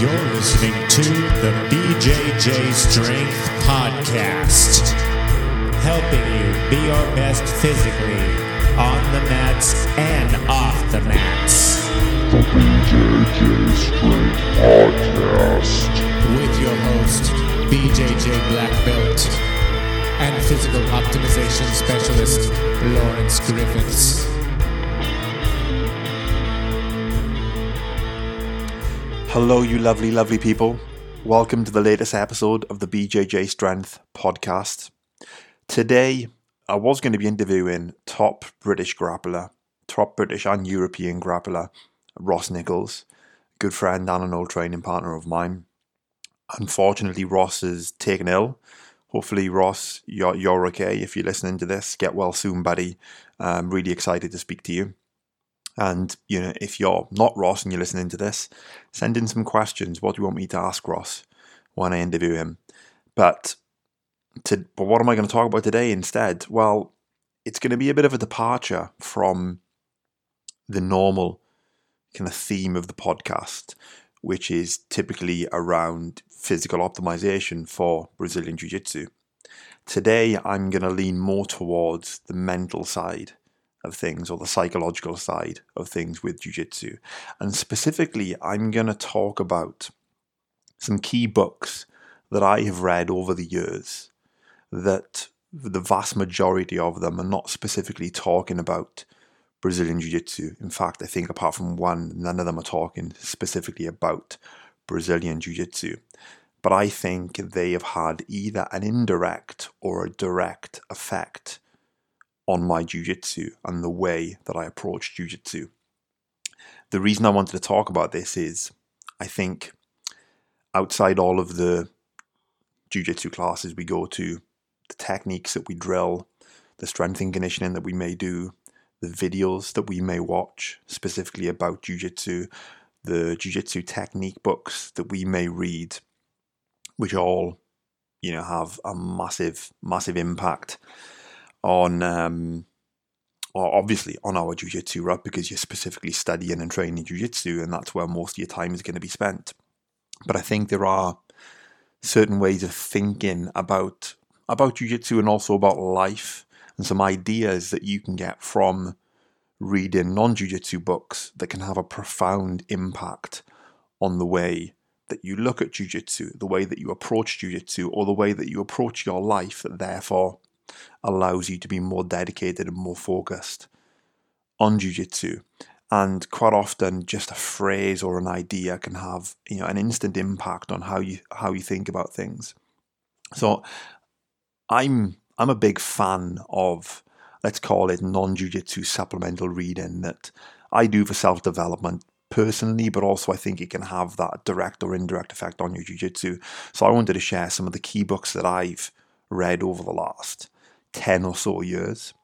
You're listening to the BJJ Strength Podcast, helping you be your best physically on the mats and off the mats. The BJJ Strength Podcast. With your host, BJJ Black Belt, and physical optimization specialist, Lawrence Griffiths. Hello, you lovely, lovely people. Welcome to the latest episode of the BJJ Strength podcast. Today, I was going to be interviewing top British grappler, top British and European grappler, Ross Nichols, good friend and an old training partner of mine. Unfortunately, Ross is taken ill. Hopefully, Ross, you're, you're okay. If you're listening to this, get well soon, buddy. I'm really excited to speak to you. And you know, if you're not Ross and you're listening to this, send in some questions. What do you want me to ask Ross when I interview him? But to, but what am I going to talk about today instead? Well, it's going to be a bit of a departure from the normal kind of theme of the podcast, which is typically around physical optimization for Brazilian Jiu Jitsu. Today, I'm going to lean more towards the mental side of things or the psychological side of things with jiu-jitsu. And specifically i'm going to talk about some key books that i have read over the years that the vast majority of them are not specifically talking about brazilian jiu-jitsu. In fact i think apart from one none of them are talking specifically about brazilian jiu-jitsu. But i think they have had either an indirect or a direct effect on my jujitsu and the way that I approach jujitsu. The reason I wanted to talk about this is I think outside all of the jujitsu classes we go to, the techniques that we drill, the strength and conditioning that we may do, the videos that we may watch specifically about jujitsu, the jujitsu technique books that we may read, which all you know have a massive, massive impact on um, or obviously on our jiu-jitsu route because you're specifically studying and training jiu-jitsu and that's where most of your time is going to be spent. But i think there are certain ways of thinking about about jiu-jitsu and also about life and some ideas that you can get from reading non-jiu-jitsu books that can have a profound impact on the way that you look at jiu-jitsu the way that you approach jiu-jitsu or the way that you approach your life that therefore allows you to be more dedicated and more focused on jiu-jitsu. And quite often just a phrase or an idea can have you know an instant impact on how you how you think about things. So i'm i'm a big fan of let's call it non-jiu-jitsu supplemental reading that i do for self-development personally but also i think it can have that direct or indirect effect on your jiu-jitsu. So i wanted to share some of the key books that i've read over the last 10 or so years.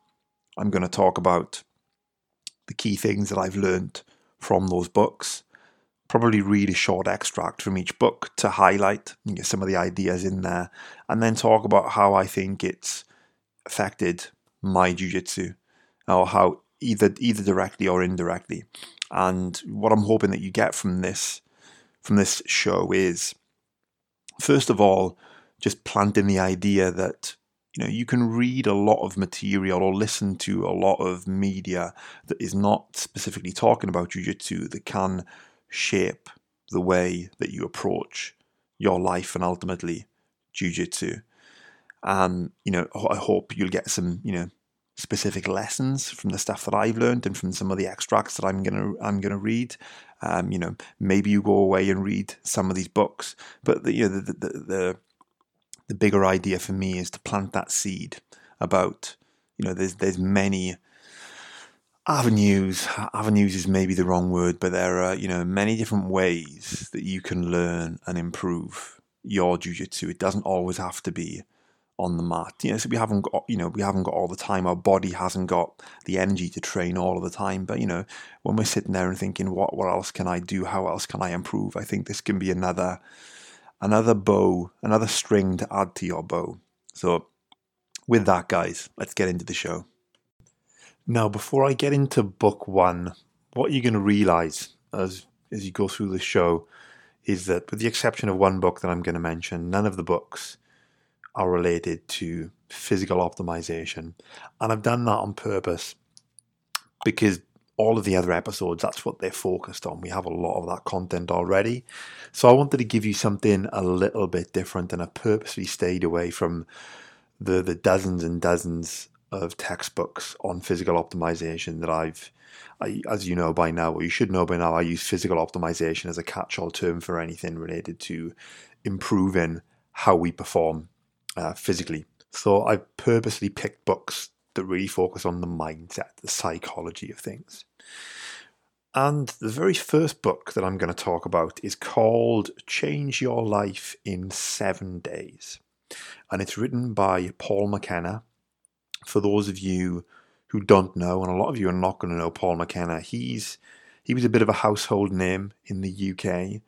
I'm going to talk about the key things that I've learned from those books. Probably read a short extract from each book to highlight some of the ideas in there, and then talk about how I think it's affected my jiu-jitsu, or how either either directly or indirectly. And what I'm hoping that you get from this from this show is, first of all, just planting the idea that you know, you can read a lot of material or listen to a lot of media that is not specifically talking about jujitsu that can shape the way that you approach your life and ultimately jujitsu. And you know, I hope you'll get some, you know, specific lessons from the stuff that I've learned and from some of the extracts that I'm gonna I'm gonna read. Um, you know, maybe you go away and read some of these books, but the, you know the, the, the the bigger idea for me is to plant that seed about you know there's there's many avenues. Avenues is maybe the wrong word but there are you know many different ways that you can learn and improve your jiu-jitsu it doesn't always have to be on the mat. You know so we haven't got you know we haven't got all the time. Our body hasn't got the energy to train all of the time. But you know when we're sitting there and thinking what what else can i do? How else can i improve? I think this can be another another bow, another string to add to your bow. So, with that, guys, let's get into the show. Now, before I get into book one, what you're going to realize as as you go through the show is that, with the exception of one book that I'm going to mention, none of the books are related to physical optimization. And I've done that on purpose because all of the other episodes, that's what they're focused on. We have a lot of that content already. So I wanted to give you something a little bit different, and I purposely stayed away from the, the dozens and dozens of textbooks on physical optimization that I've, I, as you know by now, or you should know by now, I use physical optimization as a catch all term for anything related to improving how we perform uh, physically. So I purposely picked books that really focus on the mindset, the psychology of things. And the very first book that I'm going to talk about is called Change Your Life in Seven Days. And it's written by Paul McKenna. For those of you who don't know, and a lot of you are not going to know Paul McKenna, he's he was a bit of a household name in the UK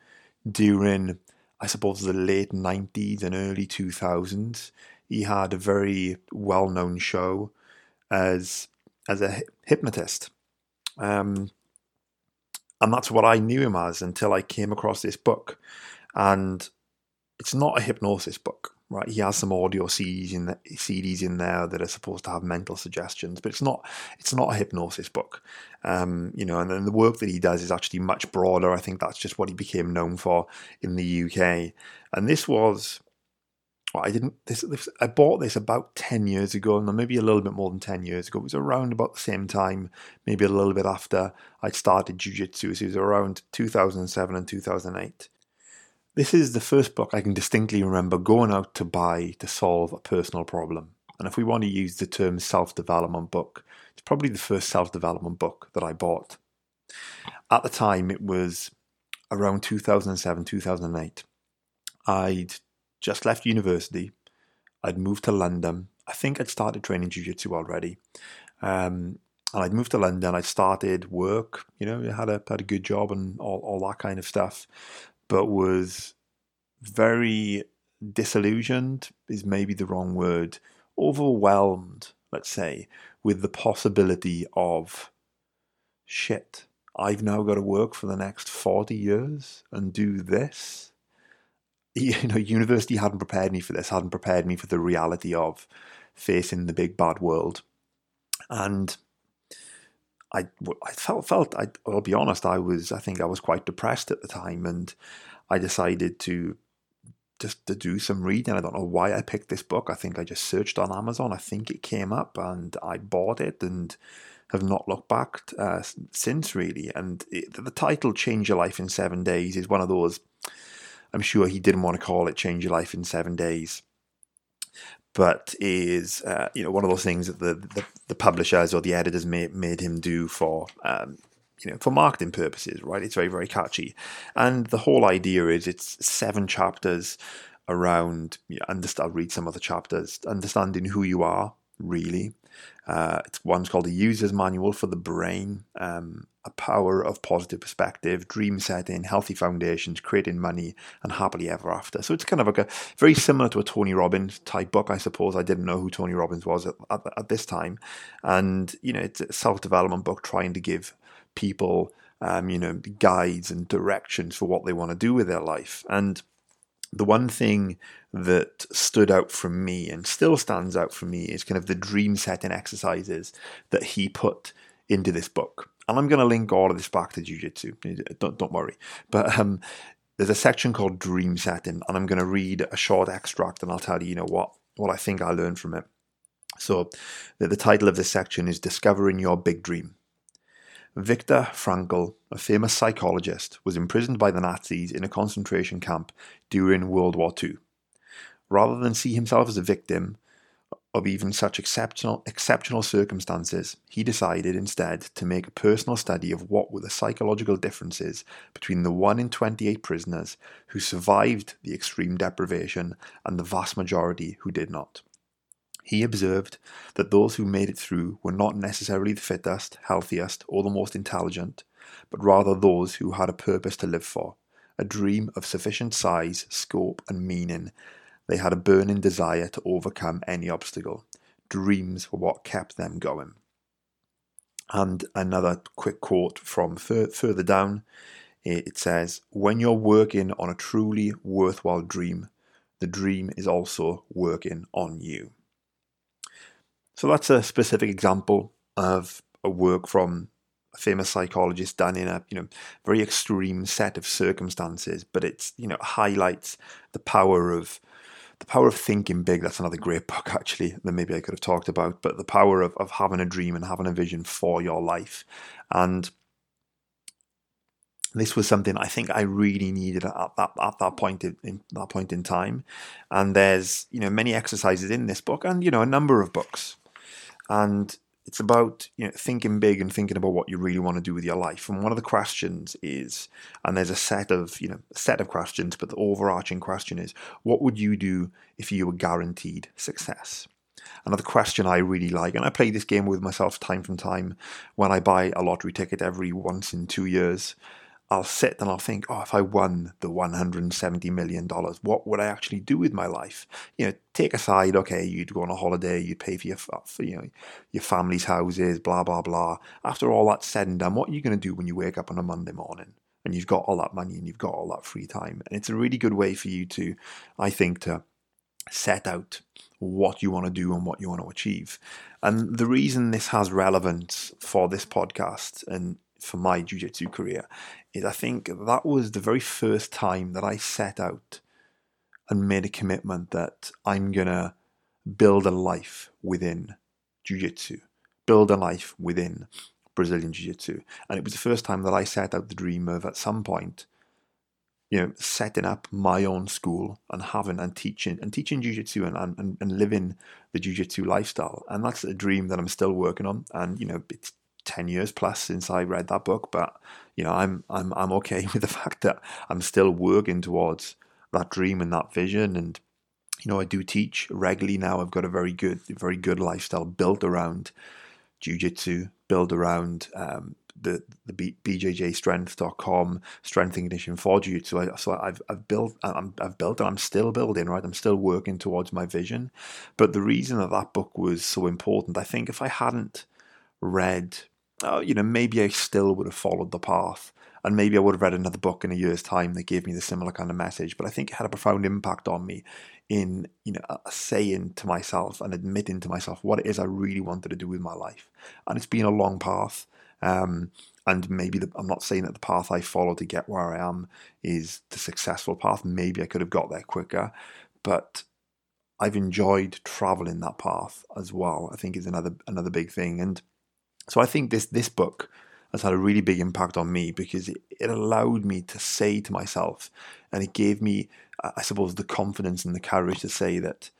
during, I suppose, the late 90s and early 2000s. He had a very well known show as as a hypnotist. Um, and that's what I knew him as until I came across this book. And it's not a hypnosis book, right? He has some audio CDs in, the, CDs in there that are supposed to have mental suggestions, but it's not it's not a hypnosis book. Um, you know, and then the work that he does is actually much broader. I think that's just what he became known for in the UK. And this was well, I didn't. This, this, I bought this about ten years ago, and maybe a little bit more than ten years ago. It was around about the same time, maybe a little bit after I'd started jiu-jitsu. So it was around 2007 and 2008. This is the first book I can distinctly remember going out to buy to solve a personal problem. And if we want to use the term self-development book, it's probably the first self-development book that I bought. At the time, it was around 2007, 2008. I'd just left university. I'd moved to London. I think I'd started training jiu-jitsu already. Um, and I'd moved to London. I'd started work, you know, had a had a good job and all, all that kind of stuff, but was very disillusioned is maybe the wrong word, overwhelmed, let's say, with the possibility of shit. I've now got to work for the next 40 years and do this you know, university hadn't prepared me for this, hadn't prepared me for the reality of facing the big bad world. And I, I felt, felt I, I'll be honest, I was, I think I was quite depressed at the time, and I decided to just to do some reading. I don't know why I picked this book. I think I just searched on Amazon. I think it came up, and I bought it, and have not looked back uh, since really. And it, the title "Change Your Life in Seven Days" is one of those I'm sure he didn't want to call it Change Your Life in Seven Days. But is uh, you know one of those things that the, the, the publishers or the editors made, made him do for um, you know for marketing purposes, right? It's very very catchy, and the whole idea is it's seven chapters around. You know, I'll read some of the chapters. Understanding who you are, really. Uh, it's one's called a user's manual for the brain. Um, a power of positive perspective, dream setting, healthy foundations, creating money, and happily ever after. So it's kind of like a very similar to a Tony Robbins type book, I suppose. I didn't know who Tony Robbins was at, at, at this time. And, you know, it's a self development book trying to give people, um, you know, guides and directions for what they want to do with their life. And the one thing that stood out for me and still stands out for me is kind of the dream setting exercises that he put into this book and I'm going to link all of this back to Jiu-Jitsu. Don't, don't worry. But um, there's a section called Dream Setting, and I'm going to read a short extract, and I'll tell you, you know, what, what I think I learned from it. So the, the title of this section is Discovering Your Big Dream. Viktor Frankl, a famous psychologist, was imprisoned by the Nazis in a concentration camp during World War II. Rather than see himself as a victim, of even such exceptional exceptional circumstances, he decided instead to make a personal study of what were the psychological differences between the 1 in 28 prisoners who survived the extreme deprivation and the vast majority who did not. He observed that those who made it through were not necessarily the fittest, healthiest, or the most intelligent, but rather those who had a purpose to live for, a dream of sufficient size, scope, and meaning they had a burning desire to overcome any obstacle. Dreams were what kept them going. And another quick quote from fur- further down it says, When you're working on a truly worthwhile dream, the dream is also working on you. So that's a specific example of a work from a famous psychologist done in a you know very extreme set of circumstances, but it's you know highlights the power of the power of thinking big. That's another great book actually that maybe I could have talked about, but the power of, of having a dream and having a vision for your life. And this was something I think I really needed at that at that point in, in, that point in time. And there's you know many exercises in this book, and you know a number of books, and it's about you know thinking big and thinking about what you really want to do with your life. And one of the questions is, and there's a set of you know a set of questions, but the overarching question is, what would you do if you were guaranteed success? Another question I really like, and I play this game with myself time from time when I buy a lottery ticket every once in two years. I'll sit and I'll think, oh, if I won the $170 million, what would I actually do with my life? You know, take aside, okay, you'd go on a holiday, you'd pay for your, uh, for, you know, your family's houses, blah, blah, blah. After all that's said and done, what are you going to do when you wake up on a Monday morning? And you've got all that money and you've got all that free time. And it's a really good way for you to, I think, to set out what you want to do and what you want to achieve. And the reason this has relevance for this podcast and for my jiu-jitsu career is I think that was the very first time that I set out and made a commitment that I'm going to build a life within jiu-jitsu, build a life within Brazilian jiu-jitsu. And it was the first time that I set out the dream of at some point you know, setting up my own school and having and teaching and teaching jujitsu and, and, and living the jujitsu lifestyle. And that's a dream that I'm still working on. And, you know, it's 10 years plus since I read that book, but you know, I'm I'm I'm okay with the fact that I'm still working towards that dream and that vision and you know, I do teach regularly now. I've got a very good, very good lifestyle built around jiu-jitsu, built around um, the the B, bjjstrength.com strength and conditioning for jiu-jitsu. So I've I've built I'm, I've built and I'm still building. Right, I'm still working towards my vision. But the reason that that book was so important, I think, if I hadn't read uh, you know, maybe I still would have followed the path. And maybe I would have read another book in a year's time that gave me the similar kind of message. But I think it had a profound impact on me in, you know, saying to myself and admitting to myself what it is I really wanted to do with my life. And it's been a long path. Um, and maybe the, I'm not saying that the path I follow to get where I am is the successful path. Maybe I could have got there quicker, but I've enjoyed traveling that path as well. I think is another another big thing. And so I think this this book has had a really big impact on me because it, it allowed me to say to myself, and it gave me, I suppose, the confidence and the courage to say that,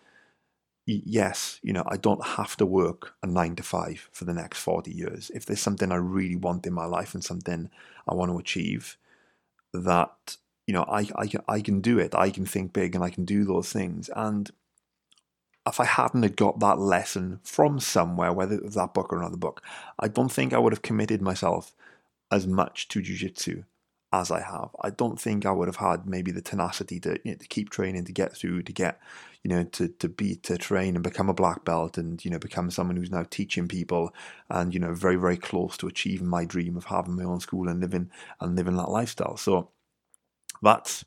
yes, you know, I don't have to work a nine to five for the next 40 years. If there's something I really want in my life and something I want to achieve, that, you know, I, I, can, I can do it. I can think big and I can do those things. And if I hadn't got that lesson from somewhere, whether it was that book or another book, I don't think I would have committed myself as much to jiu-jitsu as I have. I don't think I would have had maybe the tenacity to, you know, to keep training, to get through, to get, you know, to, to be, to train and become a black belt and, you know, become someone who's now teaching people and, you know, very, very close to achieving my dream of having my own school and living and living that lifestyle. So that's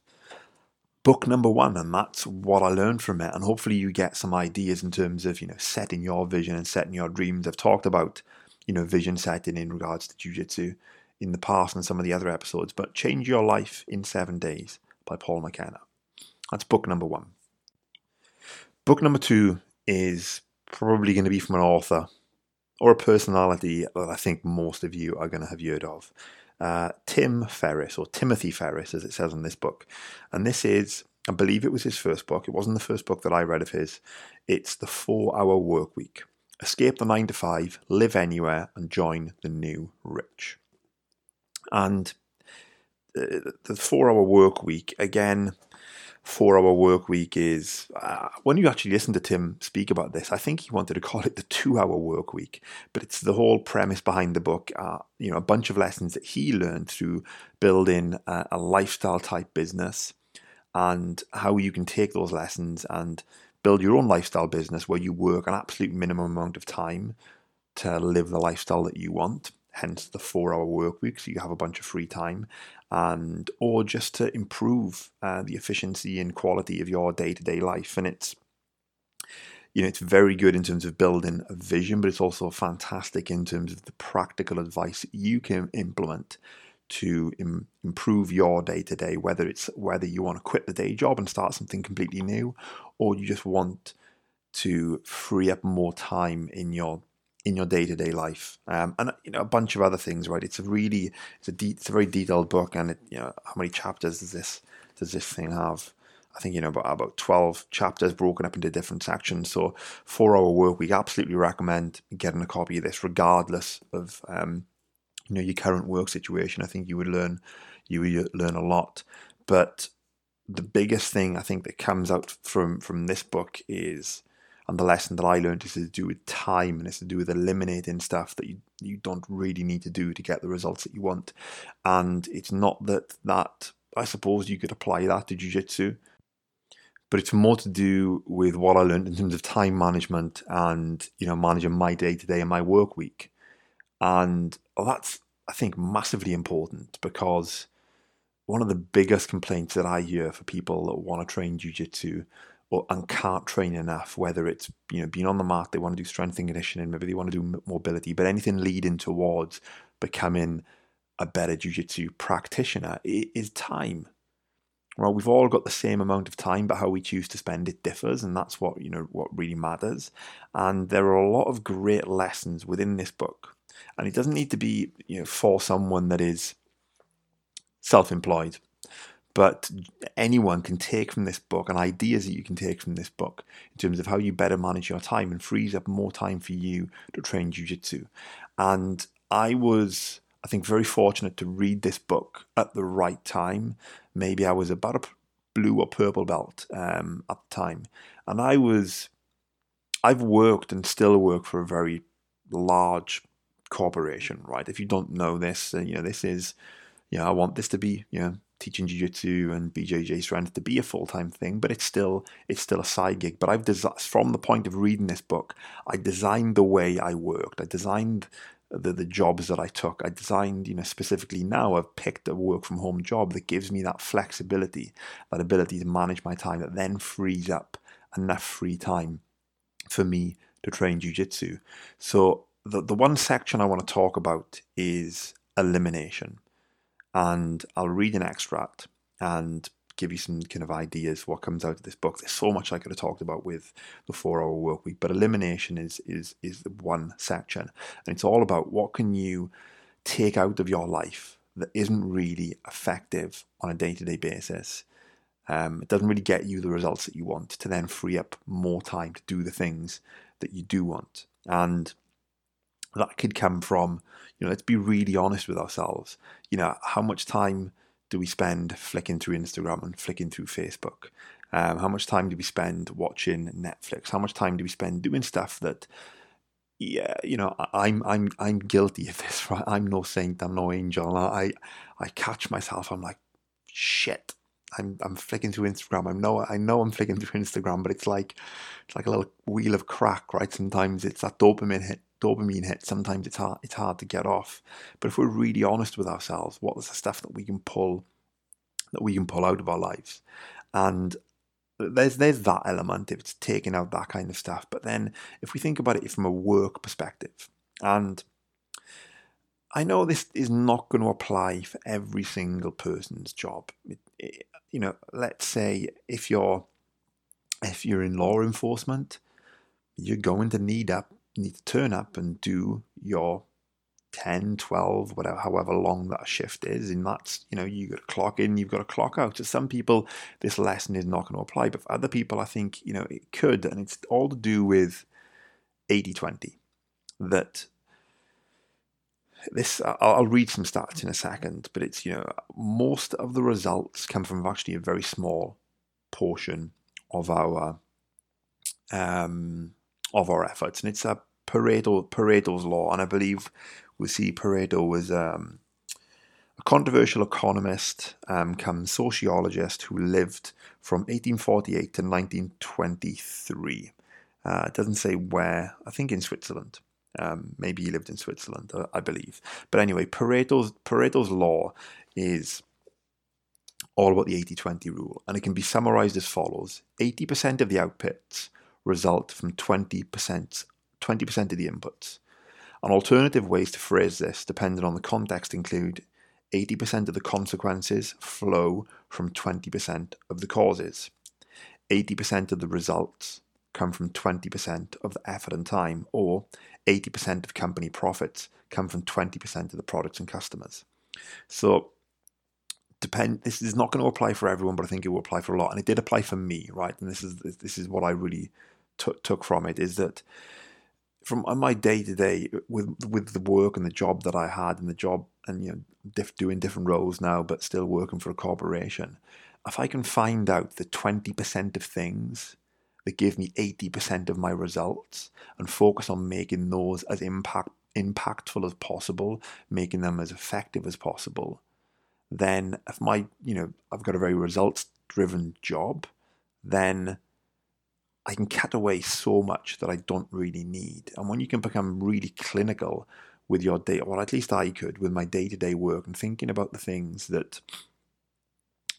book number one, and that's what I learned from it. And hopefully, you get some ideas in terms of you know setting your vision and setting your dreams. I've talked about you know vision setting in regards to jujitsu in the past and some of the other episodes, but change your life in seven days by Paul McKenna. That's book number one. Book number two is probably going to be from an author or a personality that I think most of you are going to have heard of uh, Tim Ferriss, or Timothy Ferriss, as it says in this book. And this is, I believe it was his first book. It wasn't the first book that I read of his. It's The Four Hour Work Week. Escape the 9 to 5, live anywhere, and join the new rich. And uh, the four hour work week, again, four hour work week is uh, when you actually listen to Tim speak about this, I think he wanted to call it the two hour work week, but it's the whole premise behind the book. Uh, you know, a bunch of lessons that he learned through building a, a lifestyle type business and how you can take those lessons and build your own lifestyle business where you work an absolute minimum amount of time to live the lifestyle that you want hence the four-hour work week, so you have a bunch of free time, and or just to improve uh, the efficiency and quality of your day-to-day life. And it's you know, it's very good in terms of building a vision, but it's also fantastic in terms of the practical advice you can implement to Im- improve your day to day. Whether it's whether you want to quit the day job and start something completely new, or you just want to free up more time in your in your day to day life, um, and you know a bunch of other things. Right? It's a really it's a de- it's a very detailed book, and it, you know how many chapters does this does this thing have? I think you know about about twelve chapters broken up into different sections. So four hour work week. Absolutely recommend getting a copy of this, regardless of um, you know your current work situation. I think you would learn you would learn a lot. But the biggest thing I think that comes out from from this book is, and the lesson that I learned is to do with time, and it's to do with eliminating stuff that you you don't really need to do to get the results that you want. And it's not that that I suppose you could apply that to jujitsu but it's more to do with what I learned in terms of time management and you know managing my day to day and my work week, and well, that's I think massively important because one of the biggest complaints that I hear for people that want to train jujitsu or and can't train enough, whether it's you know being on the mat, they want to do strength and conditioning, maybe they want to do mobility, but anything leading towards becoming a better jujitsu practitioner is time. Well, we've all got the same amount of time, but how we choose to spend it differs, and that's what you know what really matters. And there are a lot of great lessons within this book, and it doesn't need to be you know for someone that is self-employed, but anyone can take from this book and ideas that you can take from this book in terms of how you better manage your time and frees up more time for you to train jiu-jitsu. And I was I think, very fortunate to read this book at the right time. Maybe I was about a blue or purple belt um, at the time. And I was, I've worked and still work for a very large corporation, right? If you don't know this, you know, this is, you know, I want this to be, you know, teaching jiu-jitsu and BJJ strength to be a full-time thing, but it's still it's still a side gig. But I've designed from the point of reading this book, I designed the way I worked. I designed the, the jobs that I took. I designed, you know, specifically now I've picked a work from home job that gives me that flexibility, that ability to manage my time that then frees up enough free time for me to train jiu-jitsu. So the, the one section I want to talk about is elimination. And I'll read an extract and give you some kind of ideas what comes out of this book. There's so much I could have talked about with the four hour work week, but elimination is is is the one section. And it's all about what can you take out of your life that isn't really effective on a day to day basis. Um, it doesn't really get you the results that you want to then free up more time to do the things that you do want. And that could come from, you know, let's be really honest with ourselves. You know, how much time do we spend flicking through Instagram and flicking through Facebook? Um, how much time do we spend watching Netflix? How much time do we spend doing stuff that, yeah, you know, I'm I'm I'm guilty of this. Right? I'm no saint. I'm no angel. I I catch myself. I'm like, shit. I'm I'm flicking through Instagram. I know I know I'm flicking through Instagram, but it's like it's like a little wheel of crack, right? Sometimes it's that dopamine hit dopamine hit, sometimes it's hard, it's hard to get off. But if we're really honest with ourselves, what is the stuff that we can pull that we can pull out of our lives? And there's there's that element if it's taking out that kind of stuff. But then if we think about it from a work perspective, and I know this is not going to apply for every single person's job. It, it, you know, let's say if you're if you're in law enforcement, you're going to need up need to turn up and do your 10, 12, whatever, however long that shift is. And that's, you know, you got to clock in, you've got to clock out. To some people, this lesson is not going to apply, but for other people, I think, you know, it could. And it's all to do with 80 20. That this, I'll read some stats in a second, but it's, you know, most of the results come from actually a very small portion of our, um, of our efforts. And it's a Pareto Pareto's law, and I believe we see Pareto was um, a controversial economist, um, come sociologist who lived from 1848 to 1923. Uh, it doesn't say where. I think in Switzerland. Um, maybe he lived in Switzerland, uh, I believe. But anyway, Pareto's Pareto's law is all about the 80-20 rule, and it can be summarized as follows: 80% of the outputs result from 20% 20% of the inputs. An alternative ways to phrase this, depending on the context, include 80% of the consequences flow from 20% of the causes. 80% of the results come from 20% of the effort and time, or 80% of company profits come from 20% of the products and customers. So, depend. This is not going to apply for everyone, but I think it will apply for a lot, and it did apply for me, right? And this is this is what I really t- took from it is that from my day to day with with the work and the job that I had and the job and you know diff, doing different roles now, but still working for a corporation. If I can find out the twenty percent of things that give me eighty percent of my results and focus on making those as impact impactful as possible, making them as effective as possible, then if my you know I've got a very results driven job, then I can cut away so much that I don't really need. And when you can become really clinical with your day, or at least I could with my day to day work and thinking about the things that,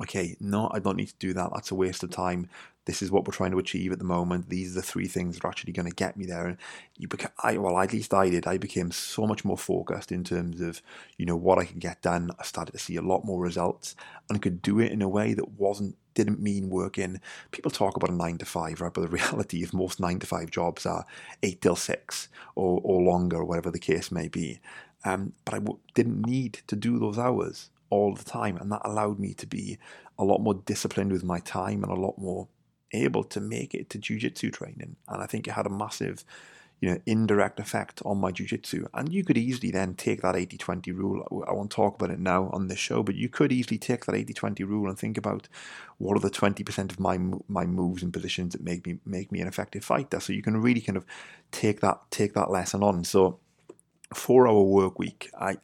okay, no, I don't need to do that. That's a waste of time. This is what we're trying to achieve at the moment. These are the three things that are actually going to get me there. And you become, I, well, at least I did. I became so much more focused in terms of, you know, what I could get done. I started to see a lot more results and I could do it in a way that wasn't didn't mean working. People talk about a nine to five, right? But the reality of most nine to five jobs are eight till six or, or longer, or whatever the case may be. Um, but I w- didn't need to do those hours all the time. And that allowed me to be a lot more disciplined with my time and a lot more able to make it to jiu-jitsu training. And I think it had a massive you know, indirect effect on my jiu-jitsu. And you could easily then take that 80-20 rule. I won't talk about it now on this show, but you could easily take that 80-20 rule and think about what are the 20% of my my moves and positions that make me make me an effective fighter. So you can really kind of take that take that lesson on. So four hour work week, I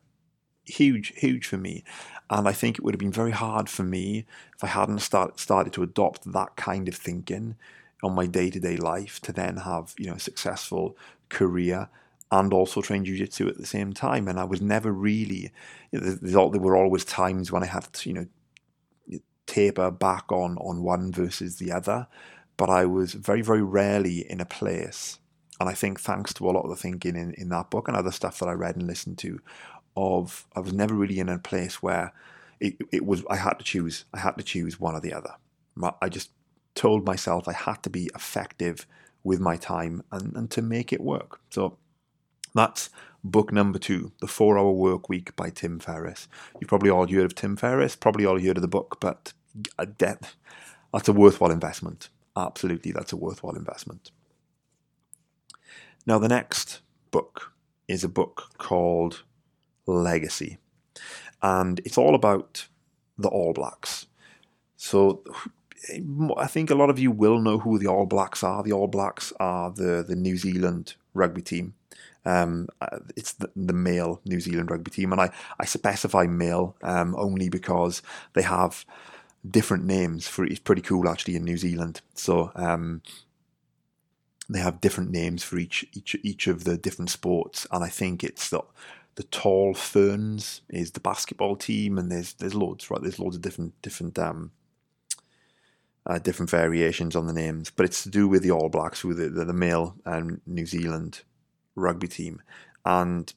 huge, huge for me. And I think it would have been very hard for me if I hadn't start, started to adopt that kind of thinking on my day to day life to then have you know a successful career and also train jiu-jitsu at the same time. And I was never really you know, there were always times when I had to you know taper back on on one versus the other. But I was very very rarely in a place and I think thanks to a lot of the thinking in, in that book and other stuff that I read and listened to of I was never really in a place where it, it was I had to choose I had to choose one or the other. I just told myself I had to be effective with my time and, and to make it work. So that's book number two, The Four Hour Work Week by Tim Ferriss. You've probably all heard of Tim Ferriss, probably all heard of the book, but that's a worthwhile investment. Absolutely, that's a worthwhile investment. Now, the next book is a book called Legacy, and it's all about the All Blacks. So, I think a lot of you will know who the All Blacks are. The All Blacks are the, the New Zealand rugby team. Um, uh, it's the, the, male New Zealand rugby team, and I, I specify male um, only because they have different names for it's pretty cool actually in New Zealand. So um, they have different names for each each each of the different sports, and I think it's the the Tall Ferns is the basketball team, and there's there's loads right. There's loads of different different um, uh, different variations on the names, but it's to do with the All Blacks, with the, the, the male um, New Zealand rugby team, and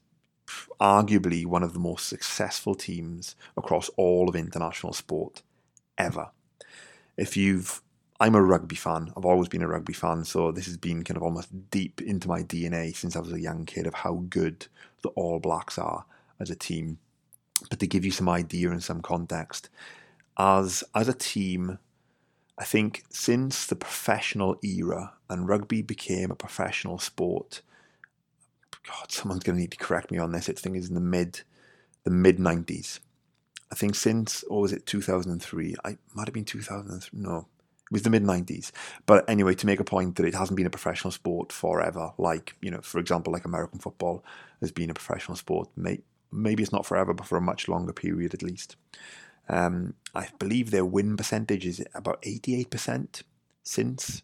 arguably one of the most successful teams across all of international sport ever. If you've I'm a rugby fan. I've always been a rugby fan, so this has been kind of almost deep into my DNA since I was a young kid of how good the All Blacks are as a team. But to give you some idea and some context, as as a team, I think since the professional era and rugby became a professional sport, God, someone's going to need to correct me on this. I think it's in the mid, the mid nineties. I think since, or was it 2003? I might have been 2003. No, it was the mid 90s. But anyway, to make a point that it hasn't been a professional sport forever, like, you know, for example, like American football has been a professional sport. Maybe it's not forever, but for a much longer period at least. Um, I believe their win percentage is about 88% since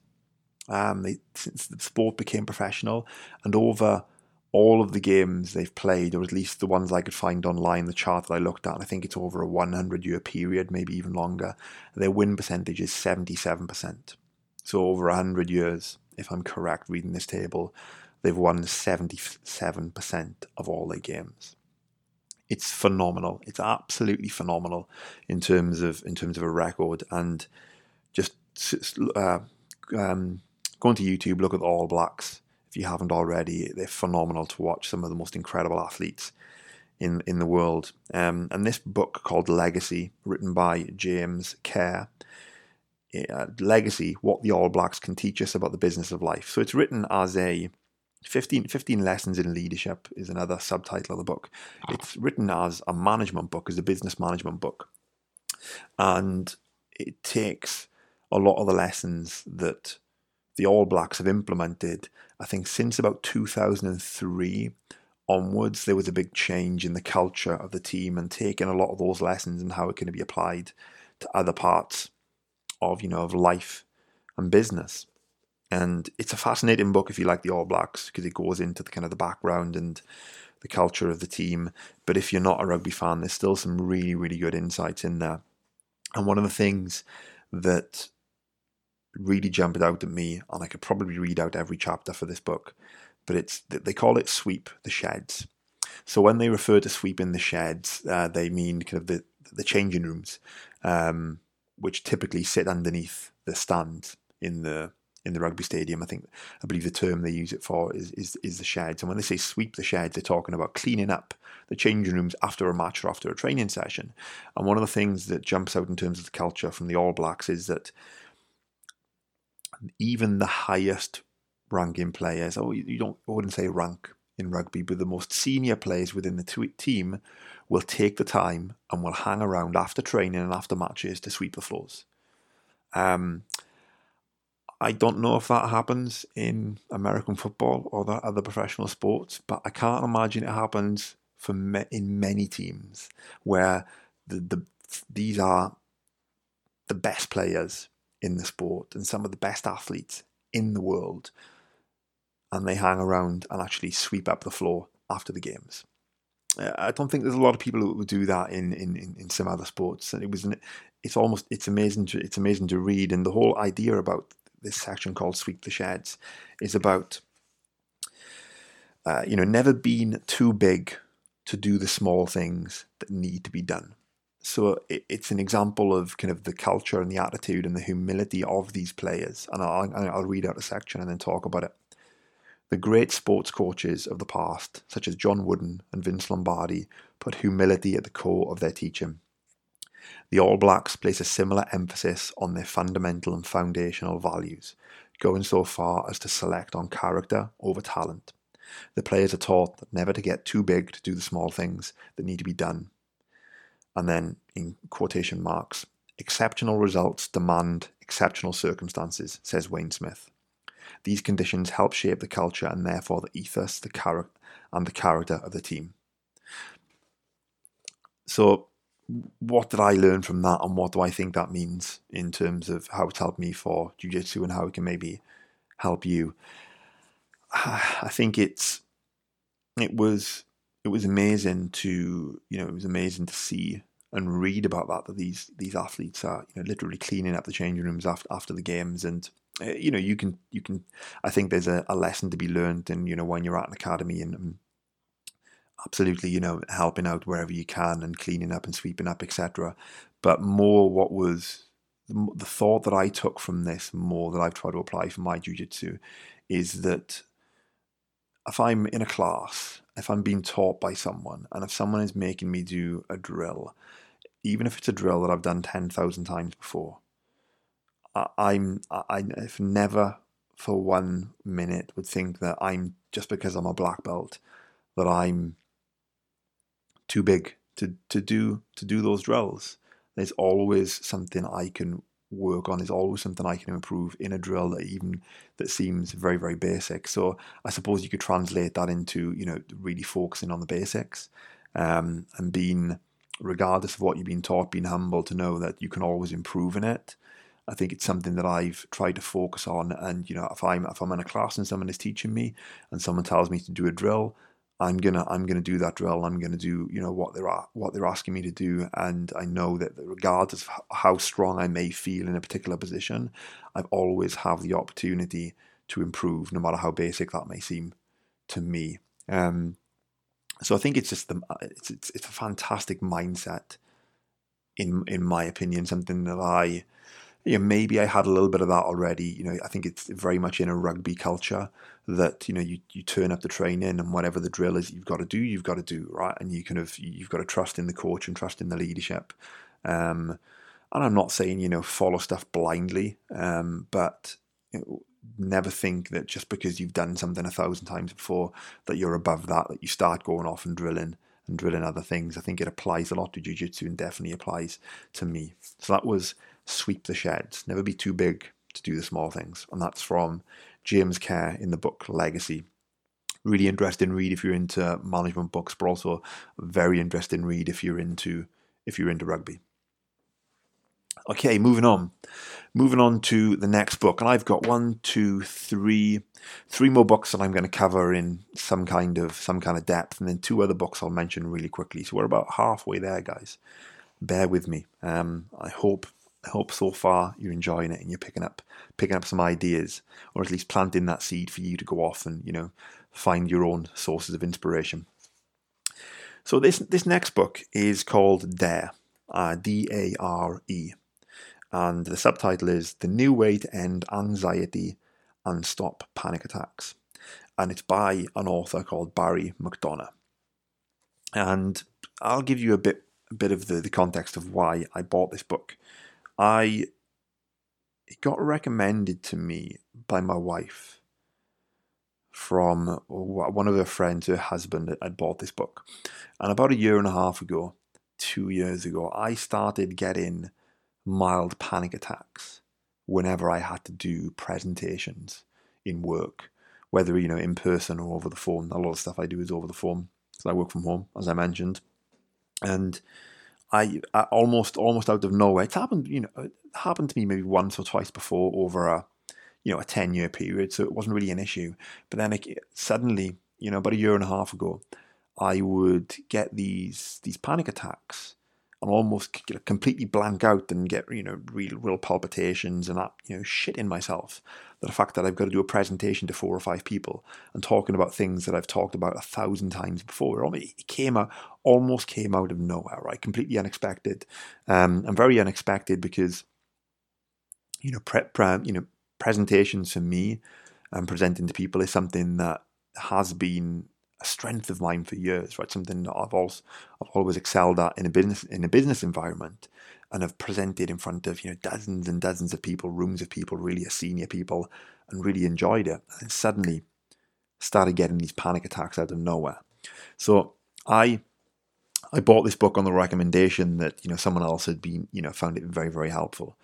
um, they, since the sport became professional, and over all of the games they've played, or at least the ones I could find online, the chart that I looked at, I think it's over a 100 year period, maybe even longer, their win percentage is 77%. So over 100 years, if I'm correct reading this table, they've won 77% of all their games. It's phenomenal. It's absolutely phenomenal in terms of in terms of a record. And just uh, um, go onto YouTube, look at the All Blacks if you haven't already. They're phenomenal to watch. Some of the most incredible athletes in in the world. Um, and this book called Legacy, written by James Kerr. Uh, Legacy: What the All Blacks Can Teach Us About the Business of Life. So it's written as a 15, 15 lessons in leadership is another subtitle of the book. It's written as a management book, as a business management book, and it takes a lot of the lessons that the All Blacks have implemented. I think since about 2003 onwards, there was a big change in the culture of the team and taking a lot of those lessons and how it can be applied to other parts of you know of life and business. And it's a fascinating book if you like the All Blacks because it goes into the kind of the background and the culture of the team. But if you're not a rugby fan, there's still some really, really good insights in there. And one of the things that really jumped out at me, and I could probably read out every chapter for this book, but it's they call it sweep the sheds. So when they refer to sweeping the sheds, uh, they mean kind of the the changing rooms, um, which typically sit underneath the stand in the in the rugby stadium. I think I believe the term they use it for is is, is the sheds. And when they say sweep the sheds, they're talking about cleaning up the changing rooms after a match or after a training session. And one of the things that jumps out in terms of the culture from the All Blacks is that even the highest ranking players, oh, you don't, I wouldn't say rank in rugby, but the most senior players within the team will take the time and will hang around after training and after matches to sweep the floors. Um, I don't know if that happens in American football or the other professional sports, but I can't imagine it happens for me, in many teams where the, the these are the best players in the sport and some of the best athletes in the world, and they hang around and actually sweep up the floor after the games. I don't think there's a lot of people who would do that in, in, in some other sports, and it was an, it's almost it's amazing to it's amazing to read, and the whole idea about this section called "Sweep the Sheds" is about uh, you know never being too big to do the small things that need to be done. So it, it's an example of kind of the culture and the attitude and the humility of these players. And I'll, I'll read out a section and then talk about it. The great sports coaches of the past, such as John Wooden and Vince Lombardi, put humility at the core of their teaching. The All Blacks place a similar emphasis on their fundamental and foundational values, going so far as to select on character over talent. The players are taught never to get too big to do the small things that need to be done and then in quotation marks, exceptional results demand exceptional circumstances, says Wayne Smith. These conditions help shape the culture and therefore the ethos, the character, and the character of the team. So, what did I learn from that, and what do I think that means in terms of how it's helped me for jiu-jitsu and how it can maybe help you? I think it's it was it was amazing to you know it was amazing to see and read about that that these these athletes are you know literally cleaning up the changing rooms after after the games and uh, you know you can you can I think there's a, a lesson to be learned and you know when you're at an academy and, and absolutely you know helping out wherever you can and cleaning up and sweeping up etc but more what was the, thought that I took from this more that I've tried to apply for my jiu-jitsu is that if I'm in a class if I'm being taught by someone and if someone is making me do a drill, even if it's a drill that I've done 10,000 times before, I, I'm, I, if never for one minute would think that I'm, just because I'm a black belt, that I'm too big to, to do, to do those drills. There's always something I can work on There's always something I can improve in a drill that even that seems very very basic. So I suppose you could translate that into you know really focusing on the basics um, and being regardless of what you've been taught, being humble to know that you can always improve in it. I think it's something that I've tried to focus on. And you know, if I'm if I'm in a class and someone is teaching me, and someone tells me to do a drill, I'm gonna I'm gonna do that drill. I'm gonna do you know what they're what they're asking me to do, and I know that regardless of how strong I may feel in a particular position, I've always have the opportunity to improve, no matter how basic that may seem to me. Um, so I think it's just the it's, it's it's a fantastic mindset, in in my opinion, something that I you know, maybe I had a little bit of that already. You know, I think it's very much in a rugby culture that you know you, you turn up the training and whatever the drill is you've got to do, you've got to do right, and you kind of you've got to trust in the coach and trust in the leadership. Um, and I'm not saying you know follow stuff blindly, um, but you know, never think that just because you've done something a thousand times before that you're above that, that you start going off and drilling and drilling other things. I think it applies a lot to jiu-jitsu and definitely applies to me. So that was sweep the sheds, never be too big to do the small things. And that's from James Kerr in the book Legacy. Really interesting read if you're into management books, but also very interesting read if you're into if you're into rugby. Okay, moving on. Moving on to the next book. And I've got one, two, three, three more books that I'm going to cover in some kind of some kind of depth, and then two other books I'll mention really quickly. So we're about halfway there, guys. Bear with me. Um, I hope hope so far you're enjoying it and you're picking up picking up some ideas, or at least planting that seed for you to go off and you know find your own sources of inspiration. So this this next book is called Dare, uh, D A R E, and the subtitle is "The New Way to End Anxiety and Stop Panic Attacks," and it's by an author called Barry McDonagh. And I'll give you a bit a bit of the, the context of why I bought this book. I it got recommended to me by my wife from one of her friends, her husband, had bought this book. And about a year and a half ago, two years ago, I started getting mild panic attacks whenever I had to do presentations in work, whether, you know, in person or over the phone. A lot of stuff I do is over the phone. So I work from home, as I mentioned. And I, I, almost almost out of nowhere. It's happened, you know, it happened to me maybe once or twice before over a you know a ten year period, so it wasn't really an issue. But then it, suddenly, you know, about a year and a half ago, I would get these these panic attacks and almost completely blank out and get you know real real palpitations and that you know shit in myself. The fact that I've got to do a presentation to four or five people and talking about things that I've talked about a thousand times before. It came out almost came out of nowhere, right? Completely unexpected, um, and very unexpected because you know pre, pre, you know presentations for me and presenting to people is something that has been a strength of mine for years, right? Something that I've always I've always excelled at in a business in a business environment, and have presented in front of you know dozens and dozens of people, rooms of people, really senior people, and really enjoyed it. And suddenly started getting these panic attacks out of nowhere. So I I bought this book on the recommendation that you know someone else had been you know found it very very helpful,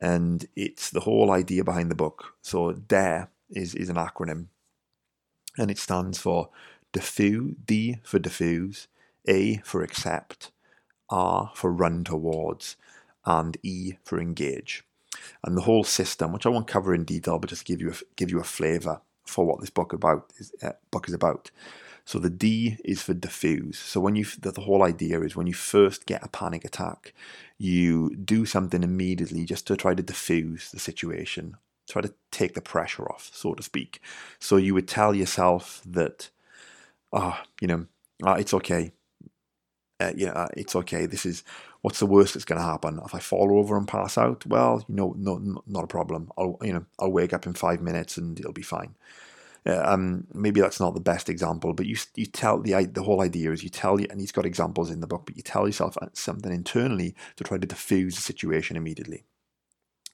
and it's the whole idea behind the book. So DARE is is an acronym, and it stands for diffuse, D for diffuse, A for accept, R for run towards, and E for engage. And the whole system, which I won't cover in detail, but just give you a, give you a flavour for what this book about is, uh, book is about. So the D is for diffuse. So when you the, the whole idea is when you first get a panic attack, you do something immediately just to try to diffuse the situation, try to take the pressure off, so to speak. So you would tell yourself that oh, you know, ah, it's okay. Uh, you know, uh, it's okay. This is what's the worst that's going to happen. If I fall over and pass out, well, you know, no, not a problem. I'll, you know, I'll wake up in five minutes and it'll be fine. Uh, um, maybe that's not the best example, but you you tell the the whole idea is you tell you, and he's got examples in the book, but you tell yourself uh, something internally to try to diffuse the situation immediately.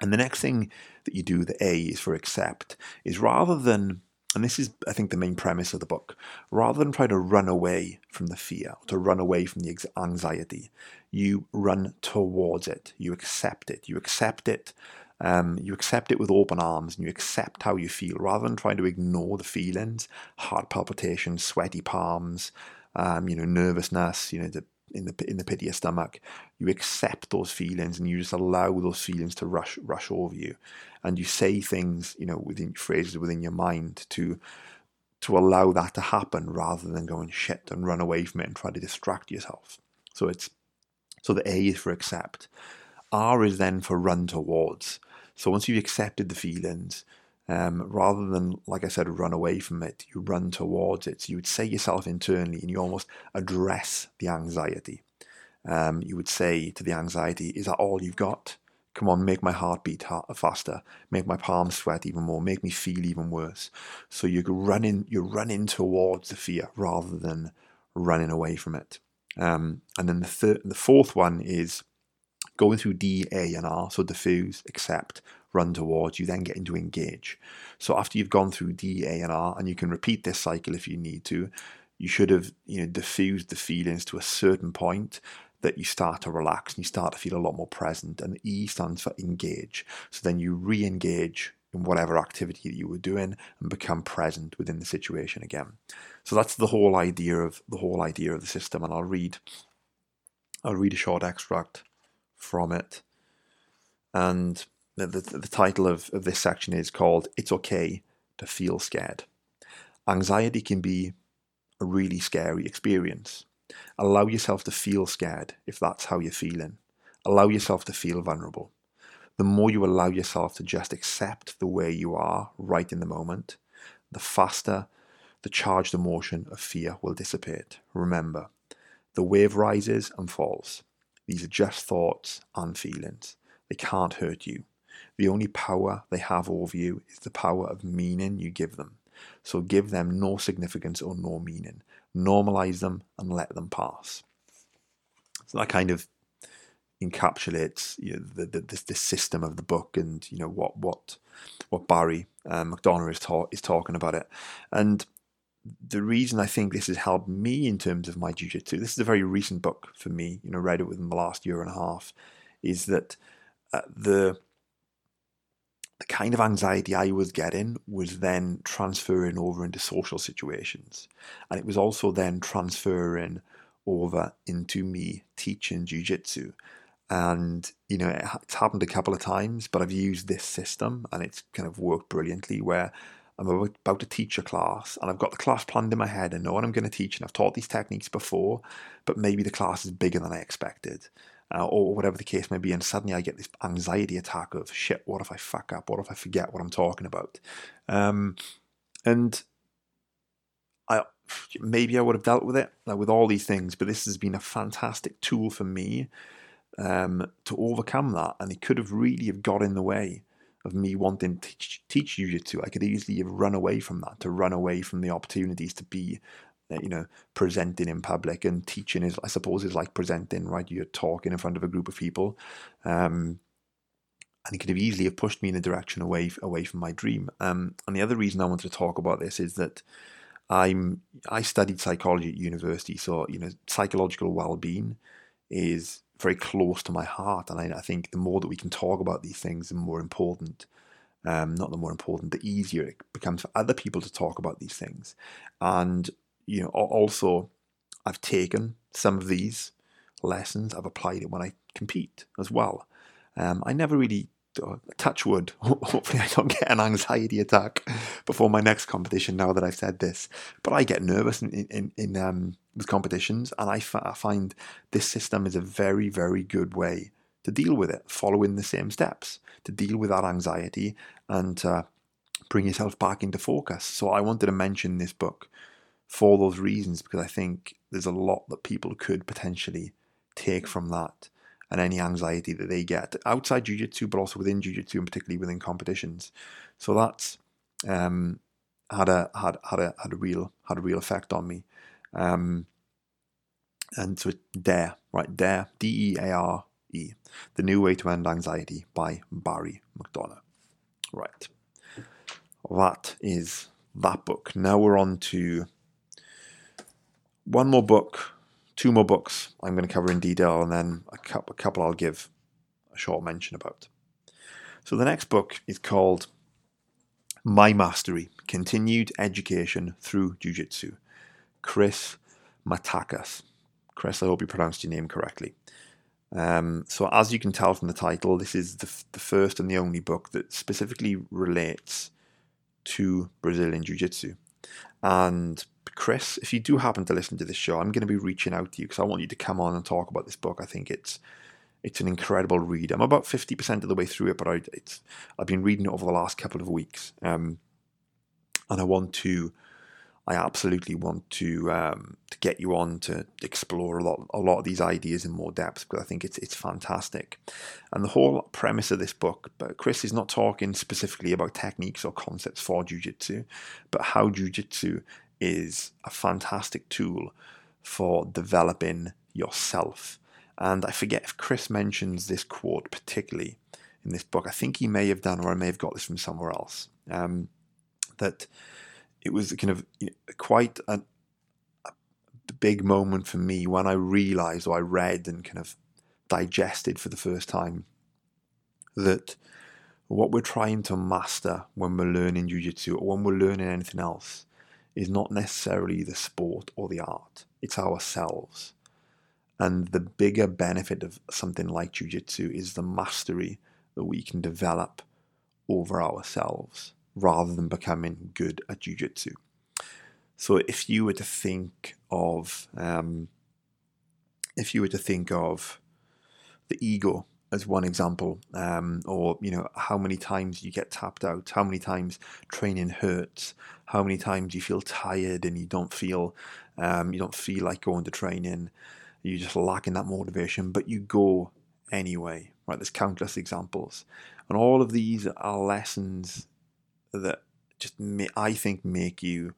And the next thing that you do, the A is for accept, is rather than and this is, I think, the main premise of the book. Rather than try to run away from the fear, to run away from the anxiety, you run towards it. You accept it. You accept it. Um, you accept it with open arms and you accept how you feel rather than trying to ignore the feelings, heart palpitations, sweaty palms, um, you know, nervousness, you know, the in the in the pit of your stomach. You accept those feelings and you just allow those feelings to rush rush over you, and you say things, you know, within phrases within your mind to to allow that to happen rather than going shit and run away from it and try to distract yourself. So it's so the A is for accept. R is then for run towards. So once you've accepted the feelings, um, rather than, like I said, run away from it, you run towards it. So you would say yourself internally and you almost address the anxiety. Um, you would say to the anxiety, Is that all you've got? Come on, make my heart beat faster, make my palms sweat even more, make me feel even worse. So you're running, you're running towards the fear rather than running away from it. Um, and then the third, the fourth one is going through D, A, and R. So diffuse, accept, run towards. You then get into engage. So after you've gone through D, A, and R, and you can repeat this cycle if you need to, you should have you know diffused the feelings to a certain point that you start to relax and you start to feel a lot more present. And E stands for engage. So then you re-engage in whatever activity that you were doing and become present within the situation again. So that's the whole idea of the whole idea of the system. And I'll read I'll read a short extract from it. And the, the, the title of, of this section is called It's Okay to Feel Scared. Anxiety can be a really scary experience. Allow yourself to feel scared if that's how you're feeling. Allow yourself to feel vulnerable. The more you allow yourself to just accept the way you are right in the moment, the faster the charged emotion of fear will dissipate. Remember, the wave rises and falls. These are just thoughts and feelings. They can't hurt you. The only power they have over you is the power of meaning you give them. So give them no significance or no meaning. Normalize them and let them pass. So that kind of encapsulates you know, the, the, this system of the book and you know what what what Barry um, McDonagh is, is talking about it. And the reason I think this has helped me in terms of my jiu-jitsu, this is a very recent book for me, you know, read it within the last year and a half, is that uh, the the kind of anxiety I was getting was then transferring over into social situations. And it was also then transferring over into me teaching jiu-jitsu. And, you know, it's happened a couple of times, but I've used this system and it's kind of worked brilliantly where I'm about to teach a class and I've got the class planned in my head. I know what I'm going to teach and I've taught these techniques before, but maybe the class is bigger than I expected. Uh, or whatever the case may be, and suddenly I get this anxiety attack of shit. What if I fuck up? What if I forget what I'm talking about? Um, and I maybe I would have dealt with it like with all these things, but this has been a fantastic tool for me um, to overcome that, and it could have really have got in the way of me wanting to teach, teach jiu-jitsu. I could easily have run away from that, to run away from the opportunities to be, you know, presenting in public. And teaching is, I suppose, is like presenting, right? You're talking in front of a group of people. Um, and it could have easily have pushed me in a direction away away from my dream. Um, and the other reason I wanted to talk about this is that I'm I studied psychology at university, so you know psychological well-being is very close to my heart. And I, I, think the more that we can talk about these things, the more important, um, not the more important, the easier it becomes for other people to talk about these things. And, you know, also, I've taken some of these lessons, I've applied it when I compete as well. Um, I never really touch wood. Hopefully, I don't get an anxiety attack before my next competition. Now that I've said this, but I get nervous in in, in um, with competitions, and I, find this system is a very very good way to deal with it, following the same steps to deal with that anxiety and uh, bring yourself back into focus. So I wanted to mention this book for those reasons because I think there's a lot that people could potentially take from that and any anxiety that they get outside jiu-jitsu but also within jiu-jitsu and particularly within competitions. So that's um, had a had had a had a real had a real effect on me. Um, and so dare right? Dare d-e-a-r-e the new way to end anxiety by barry mcdonagh. Right. That is that book. Now we're on to one more book two more books I'm going to cover in detail, and then a couple, a couple I'll give a short mention about. So the next book is called My Mastery Continued Education Through Jiu Jitsu. Chris Matakas. Chris, I hope you pronounced your name correctly. Um, so, as you can tell from the title, this is the, f- the first and the only book that specifically relates to Brazilian Jiu Jitsu. And Chris, if you do happen to listen to this show, I'm going to be reaching out to you because I want you to come on and talk about this book. I think it's it's an incredible read. I'm about 50% of the way through it, but I, it's I've been reading it over the last couple of weeks, um, and I want to I absolutely want to um, to get you on to explore a lot a lot of these ideas in more depth because I think it's it's fantastic. And the whole premise of this book, but Chris is not talking specifically about techniques or concepts for jujitsu, but how jujitsu is a fantastic tool for developing yourself. And I forget if Chris mentions this quote particularly in this book. I think he may have done, or I may have got this from somewhere else. Um, that it was kind of quite a, a big moment for me when I realized or I read and kind of digested for the first time that what we're trying to master when we're learning jiu-jitsu or when we're learning anything else is not necessarily the sport or the art it's ourselves and the bigger benefit of something like jiu-jitsu is the mastery that we can develop over ourselves rather than becoming good at jujitsu. So if you were to think of, um, if you were to think of the ego as one example, um, or you know how many times you get tapped out, how many times training hurts, how many times you feel tired and you don't feel, um, you don't feel like going to training, you're just lacking that motivation, but you go anyway. Right? There's countless examples, and all of these are lessons that just may, I think make you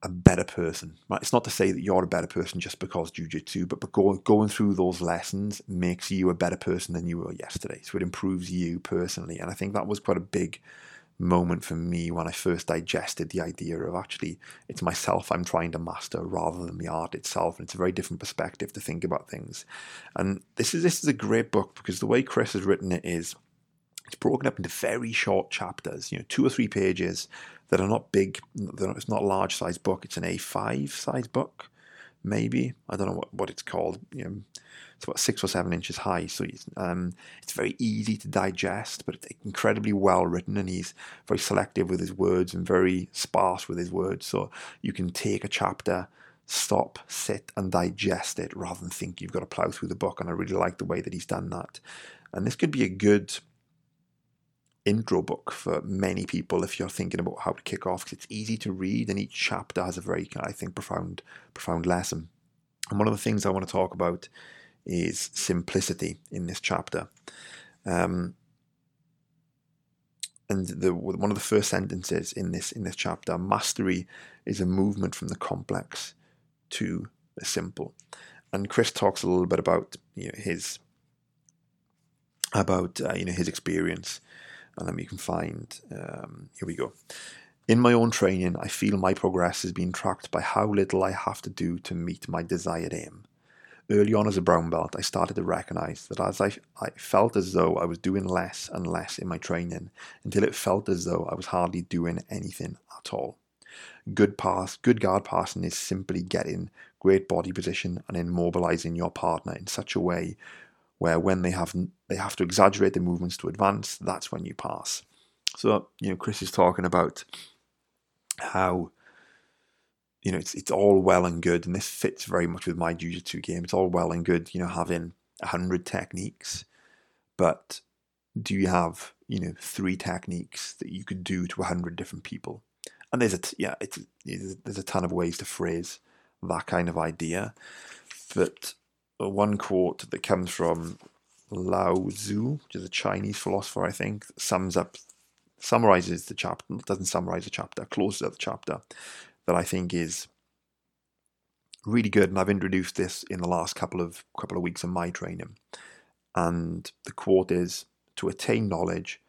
a better person. Right? It's not to say that you're a better person just because jujitsu, but, but go, going through those lessons makes you a better person than you were yesterday. So it improves you personally, and I think that was quite a big moment for me when I first digested the idea of actually it's myself I'm trying to master rather than the art itself. And it's a very different perspective to think about things. And this is this is a great book because the way Chris has written it is it's broken up into very short chapters, you know, two or three pages that are not big. It's not a large size book. It's an A5 size book, maybe. I don't know what, what it's called. You know, it's about six or seven inches high. So it's, um, it's very easy to digest, but it's incredibly well written. And he's very selective with his words and very sparse with his words. So you can take a chapter stop, sit, and digest it rather than think you've got to plow through the book. And I really like the way that he's done that. And this could be a good intro book for many people if you're thinking about how to kick off because it's easy to read and each chapter has a very I think profound profound lesson. And one of the things I want to talk about is simplicity in this chapter. Um, and the one of the first sentences in this in this chapter, mastery is a movement from the complex to the simple. And Chris talks a little bit about you know, his about uh, you know his experience and then we can find, um, here we go. In my own training, I feel my progress is being tracked by how little I have to do to meet my desired aim. Early on as a brown belt, I started to recognize that as I, I felt as though I was doing less and less in my training until it felt as though I was hardly doing anything at all. Good pass, good guard passing is simply getting great body position and immobilizing your partner in such a way where when they have they have to exaggerate the movements to advance, that's when you pass. So you know, Chris is talking about how you know it's it's all well and good, and this fits very much with my jiu-jitsu game. It's all well and good, you know, having hundred techniques, but do you have you know three techniques that you could do to hundred different people? And there's a t- yeah, it's there's a ton of ways to phrase that kind of idea, but Uh, one quote that comes from Lao Tzu, which is a Chinese philosopher, I think, sums up, summarizes the chapter, doesn't summarize the chapter, closes out the chapter, that I think is really good. And I've introduced this in the last couple of couple of weeks of my training. And the quote is to attain knowledge,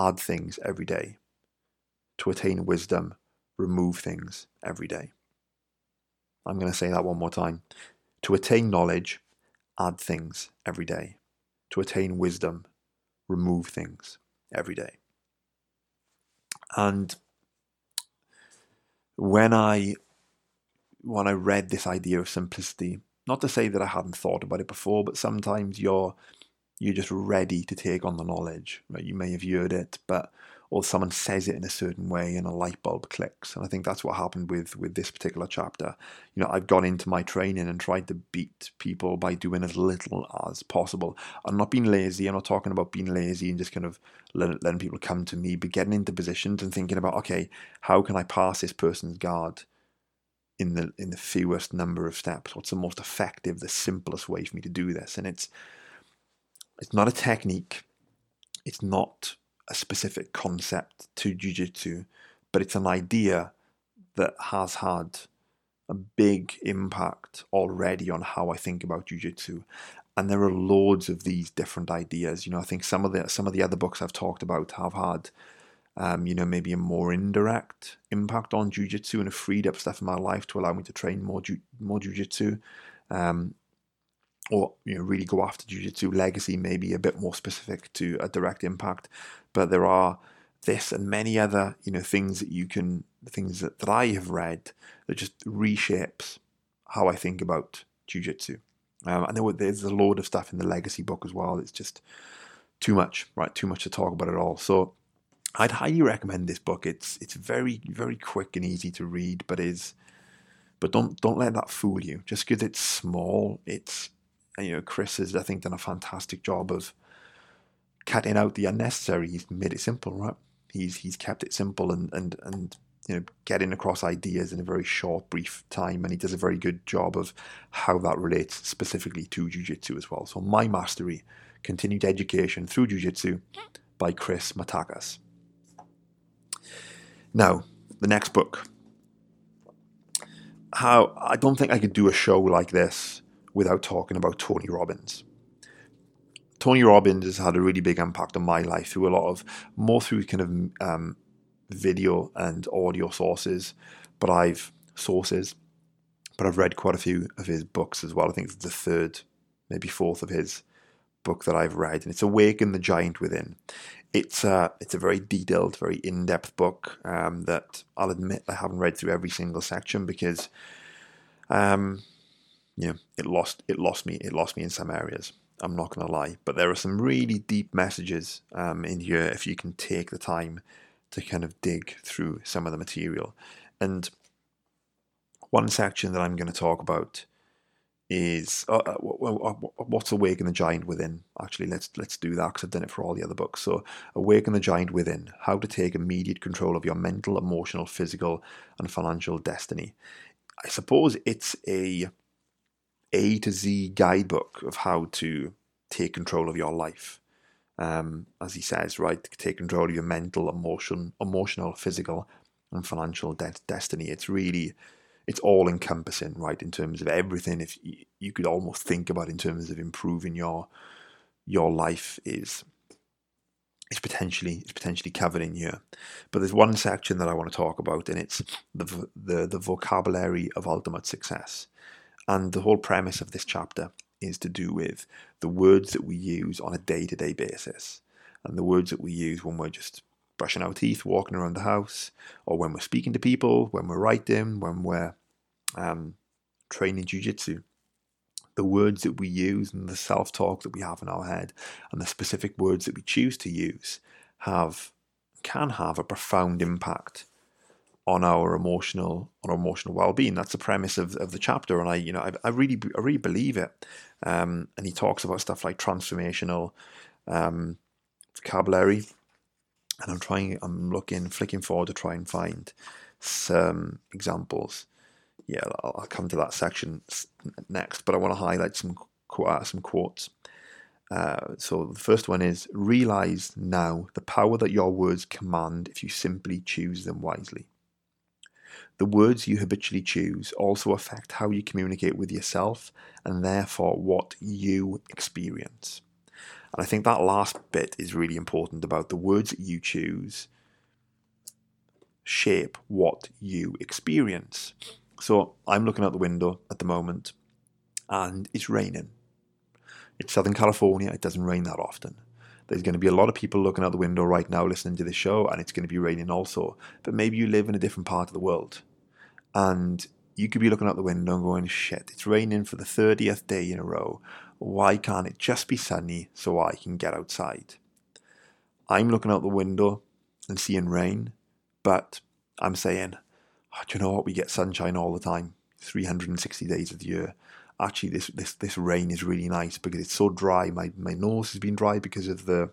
add things every day. To attain wisdom, remove things every day. I'm going to say that one more time. To attain knowledge, add things every day. To attain wisdom, remove things every day. And when I when I read this idea of simplicity, not to say that I hadn't thought about it before, but sometimes you're you're just ready to take on the knowledge. Right? You may have heard it, but or someone says it in a certain way and a light bulb clicks. And I think that's what happened with with this particular chapter. You know, I've gone into my training and tried to beat people by doing as little as possible. I'm not being lazy. I'm not talking about being lazy and just kind of letting, letting people come to me, but getting into positions and thinking about, okay, how can I pass this person's guard? in the in the fewest number of steps what's the most effective the simplest way for me to do this and it's it's not a technique it's not a specific concept to jiu-jitsu but it's an idea that has had a big impact already on how I think about jiu-jitsu and there are loads of these different ideas. You know I think some of the some of the other books I've talked about have had um, you know, maybe a more indirect impact on jujitsu and have freed up stuff in my life to allow me to train more ju- more jujitsu, um, or you know, really go after jujitsu. Legacy maybe a bit more specific to a direct impact, but there are this and many other you know things that you can things that, that I have read that just reshapes how I think about jujitsu. Um, and there, there's a load of stuff in the legacy book as well. It's just too much, right? Too much to talk about it all. So I'd highly recommend this book. It's it's very very quick and easy to read, but is but don't don't let that fool you. Just because it's small, it's you know Chris has I think done a fantastic job of cutting out the unnecessary. He's made it simple, right? He's he's kept it simple and and and you know getting across ideas in a very short, brief time, and he does a very good job of how that relates specifically to jiu-jitsu as well. So my mastery, continued education through jiu-jitsu by Chris Matakas. Now, the next book. How I don't think I could do a show like this without talking about Tony Robbins. Tony Robbins has had a really big impact on my life through a lot of more through kind of um, video and audio sources, but I've sources, but I've read quite a few of his books as well. I think it's the third, maybe fourth of his book that I've read, and it's Awaken the Giant Within. It's a, it's a very detailed, very in-depth book um, that I'll admit I haven't read through every single section because, um, know, it lost it lost me it lost me in some areas. I'm not going to lie, but there are some really deep messages um, in here if you can take the time to kind of dig through some of the material. And one section that I'm going to talk about is uh, uh, what's awaken the giant within actually let's let's do that because i've done it for all the other books so awaken the giant within how to take immediate control of your mental emotional physical and financial destiny i suppose it's a a to z guidebook of how to take control of your life um, as he says right take control of your mental emotion emotional physical and financial de- destiny it's really it's all encompassing, right? In terms of everything, if you, you could almost think about in terms of improving your your life is is potentially is potentially covered in here. But there's one section that I want to talk about, and it's the the the vocabulary of ultimate success. And the whole premise of this chapter is to do with the words that we use on a day to day basis, and the words that we use when we're just brushing our teeth, walking around the house, or when we're speaking to people, when we're writing, when we're um, training jujitsu. The words that we use and the self talk that we have in our head, and the specific words that we choose to use, have can have a profound impact on our emotional on our emotional well-being. That's the premise of, of the chapter, and I you know I, I really I really believe it. Um, and he talks about stuff like transformational um, vocabulary, and I'm trying, I'm looking, flicking forward to try and find some examples. Yeah, I'll, I'll come to that section next, but I want to highlight some some quotes. Uh, so the first one is realize now the power that your words command if you simply choose them wisely. The words you habitually choose also affect how you communicate with yourself and therefore what you experience. And I think that last bit is really important about the words that you choose shape what you experience. So I'm looking out the window at the moment and it's raining. It's Southern California, it doesn't rain that often. There's going to be a lot of people looking out the window right now listening to this show, and it's going to be raining also. But maybe you live in a different part of the world. And you could be looking out the window and going, shit, it's raining for the 30th day in a row. Why can't it just be sunny so I can get outside? I'm looking out the window and seeing rain, but I'm saying, oh, do you know what? We get sunshine all the time, 360 days of the year. Actually, this, this, this rain is really nice because it's so dry. My, my nose has been dry because of the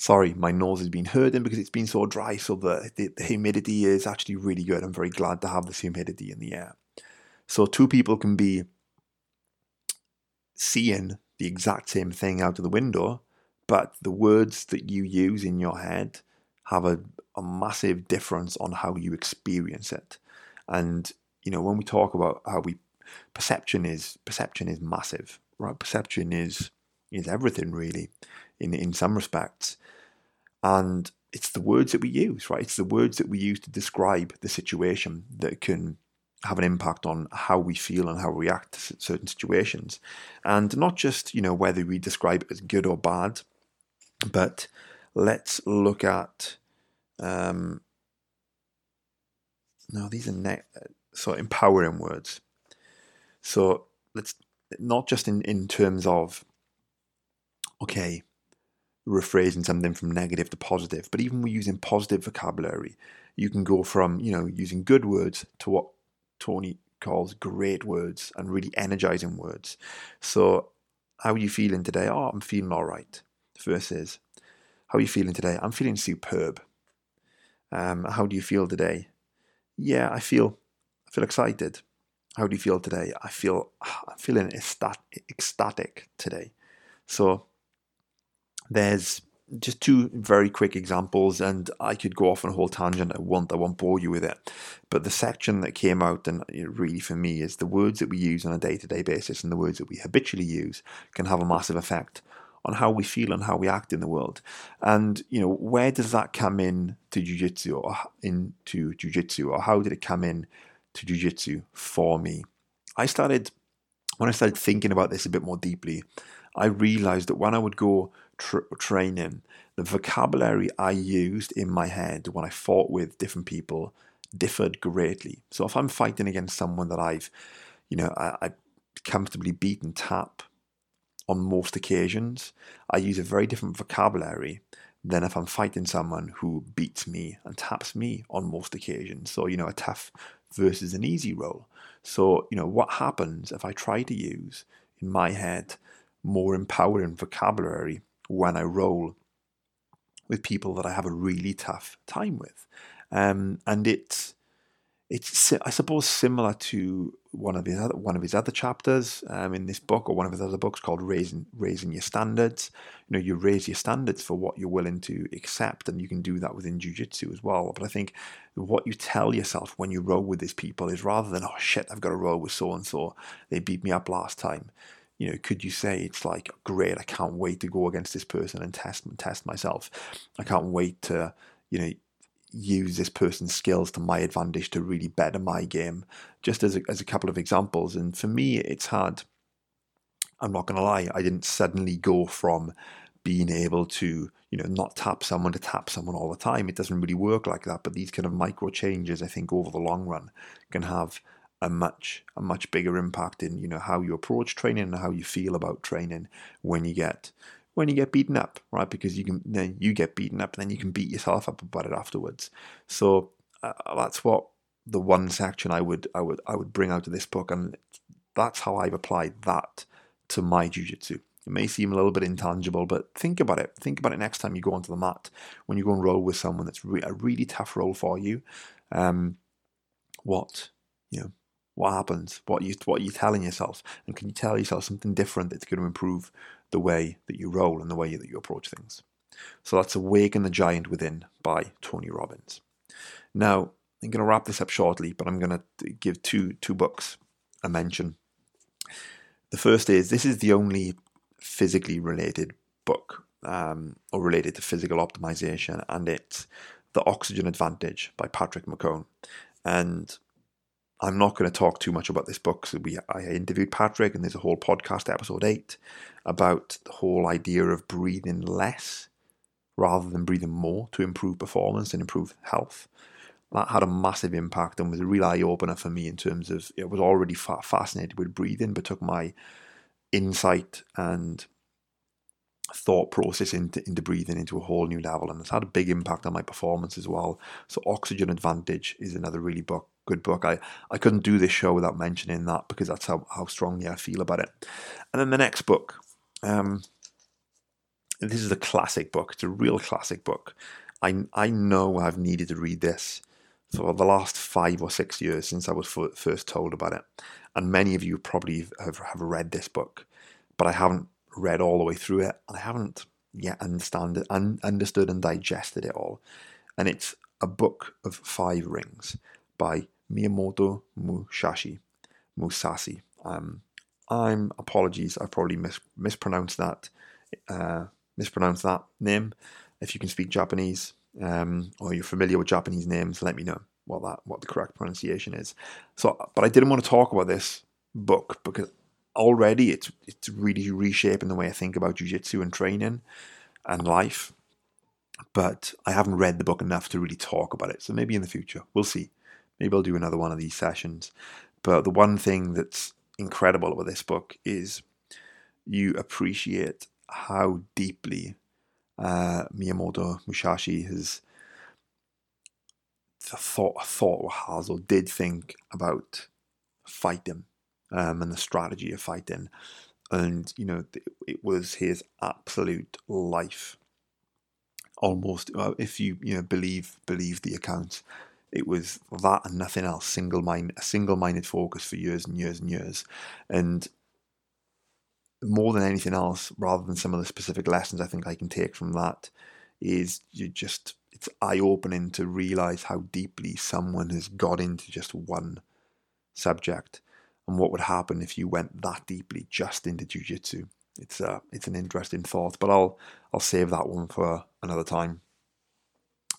sorry, my nose has been hurting because it's been so dry. So the, the, the, humidity is actually really good. I'm very glad to have this humidity in the air. So two people can be seeing the exact same thing out of the window, but the words that you use in your head have a, a massive difference on how you experience it. And you know, when we talk about how we perception is perception is massive, right? Perception is is everything really in in some respects. And it's the words that we use, right? It's the words that we use to describe the situation that can have an impact on how we feel and how we react to certain situations. And not just, you know, whether we describe it as good or bad, but let's look at um no, these are ne- so empowering words. So let's not just in, in terms of okay, rephrasing something from negative to positive. But even we're using positive vocabulary, you can go from, you know, using good words to what Tony calls great words and really energizing words. So, how are you feeling today? Oh, I'm feeling all right. Versus, how are you feeling today? I'm feeling superb. Um, how do you feel today? Yeah, I feel, I feel excited. How do you feel today? I feel, I'm feeling ecstatic today. So there's just two very quick examples, and I could go off on a whole tangent. I won't. I won't bore you with it. But the section that came out, and really for me, is the words that we use on a day-to-day basis and the words that we habitually use can have a massive effect on how we feel and how we act in the world. And you know, where does that come in to jujitsu or into jujitsu, or how did it come in to jujitsu for me? I started when I started thinking about this a bit more deeply. I realized that when I would go tr- training, the vocabulary I used in my head when I fought with different people differed greatly. So if I'm fighting against someone that I've, you know, I, I comfortably beat and tap on most occasions, I use a very different vocabulary than if I'm fighting someone who beats me and taps me on most occasions. So, you know, a tough versus an easy roll. So, you know, what happens if I try to use in my head more empowering vocabulary when I roll with people that I have a really tough time with. Um, and it's it's I suppose similar to one of his other one of his other chapters um, in this book or one of his other books called raising raising your standards. You know, you raise your standards for what you're willing to accept, and you can do that within jujitsu as well. But I think what you tell yourself when you roll with these people is rather than oh shit, I've got to roll with so and so, they beat me up last time you know, could you say it's like great? I can't wait to go against this person and test and test myself. I can't wait to, you know, use this person's skills to my advantage to really better my game. Just as a, as a couple of examples, and for me, it's hard. I'm not gonna lie, I didn't suddenly go from being able to, you know, not tap someone to tap someone all the time. It doesn't really work like that. But these kind of micro changes, I think, over the long run, can have a much a much bigger impact in you know how you approach training and how you feel about training when you get when you get beaten up, right? Because you can then you get beaten up and then you can beat yourself up about it afterwards. So uh, that's what the one section I would I would I would bring out of this book, and that's how I've applied that to my jujitsu. It may seem a little bit intangible, but think about it. Think about it next time you go onto the mat when you go and roll with someone that's re- a really tough roll for you. Um, what you know what happens? What you what are you telling yourself? And can you tell yourself something different that's going to improve the way that you roll and the way that you approach things? So that's Awaken the Giant Within by Tony Robbins. Now, I'm going to wrap this up shortly, but I'm going to give two two books a mention. The first is this is the only physically related book um, or related to physical optimization, and it's The Oxygen Advantage by Patrick McKeown. And I'm not going to talk too much about this book. So we, I interviewed Patrick, and there's a whole podcast, episode eight, about the whole idea of breathing less rather than breathing more to improve performance and improve health. that had a massive impact and was a real eye opener for me in terms of it was already fa- fascinated with breathing, but took my insight and thought process into, into breathing into a whole new level and it's had a big impact on my performance as well so oxygen advantage is another really book good book i i couldn't do this show without mentioning that because that's how, how strongly i feel about it and then the next book um this is a classic book it's a real classic book i i know i've needed to read this for the last five or six years since i was first told about it and many of you probably have, have read this book but i haven't read all the way through it. I haven't yet understand it, un- understood and digested it all. And it's a book of five rings by Miyamoto Musashi. Musashi. Um, I'm apologies. I probably mis- mispronounced that. Uh, mispronounced that name. If you can speak Japanese um, or you're familiar with Japanese names, let me know what that what the correct pronunciation is. So, but I didn't want to talk about this book because already it's it's really reshaping the way I think about jiu-jitsu and training and life. But I haven't read the book enough to really talk about it. So maybe in the future, we'll see. Maybe I'll do another one of these sessions. But the one thing that's incredible about this book is you appreciate how deeply uh, Miyamoto Musashi has thought, thought or has or did think about fighting um, and the strategy of fighting. And, you know, it was his absolute life. Almost, if you, you know, believe, believe the accounts, it was that and nothing else, single mind, a single minded focus for years and years and years. And more than anything else, rather than some of the specific lessons I think I can take from that, is you just it's eye opening to realize how deeply someone has got into just one subject and what would happen if you went that deeply just into jiu-jitsu. It's uh, it's an interesting thought, but I'll I'll save that one for another time.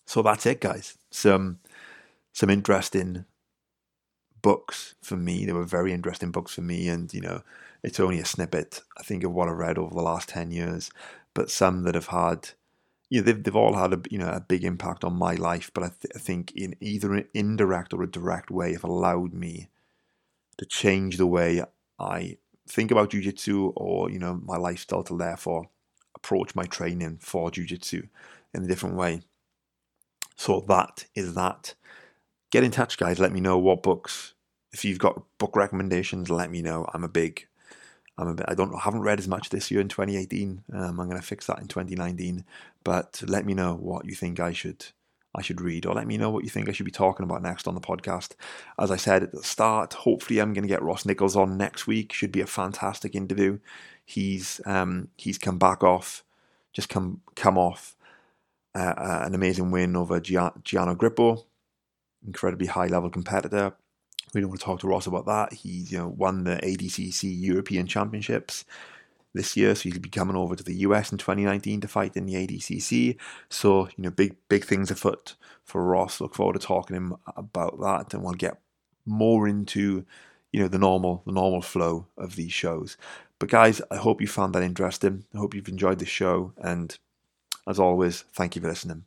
So that's it, guys. Some some interesting books for me. They were very interesting books for me, and you know, it's only a snippet I think of what I've read over the last ten years, but some that have had. You know, they've, they've all had a you know a big impact on my life, but I, th- I think in either an indirect or a direct way have allowed me to change the way I think about jujitsu or you know my lifestyle to therefore approach my training for jujitsu in a different way. So that is that. Get in touch, guys. Let me know what books. If you've got book recommendations, let me know. I'm a big. I'm a bit, I don't I haven't read as much this year in 2018. Um, I'm going to fix that in 2019. But let me know what you think I should I should read, or let me know what you think I should be talking about next on the podcast. As I said at the start, hopefully I'm going to get Ross Nicholls on next week. Should be a fantastic interview. He's um, he's come back off, just come come off uh, uh, an amazing win over Gian- Gianni Grippo, incredibly high level competitor. We don't want to talk to Ross about that. He's you know won the ADCC European Championships this year, so he'll be coming over to the US in 2019 to fight in the ADCC. So you know, big big things afoot for Ross. Look forward to talking to him about that, and we'll get more into you know the normal the normal flow of these shows. But guys, I hope you found that interesting. I hope you've enjoyed the show, and as always, thank you for listening.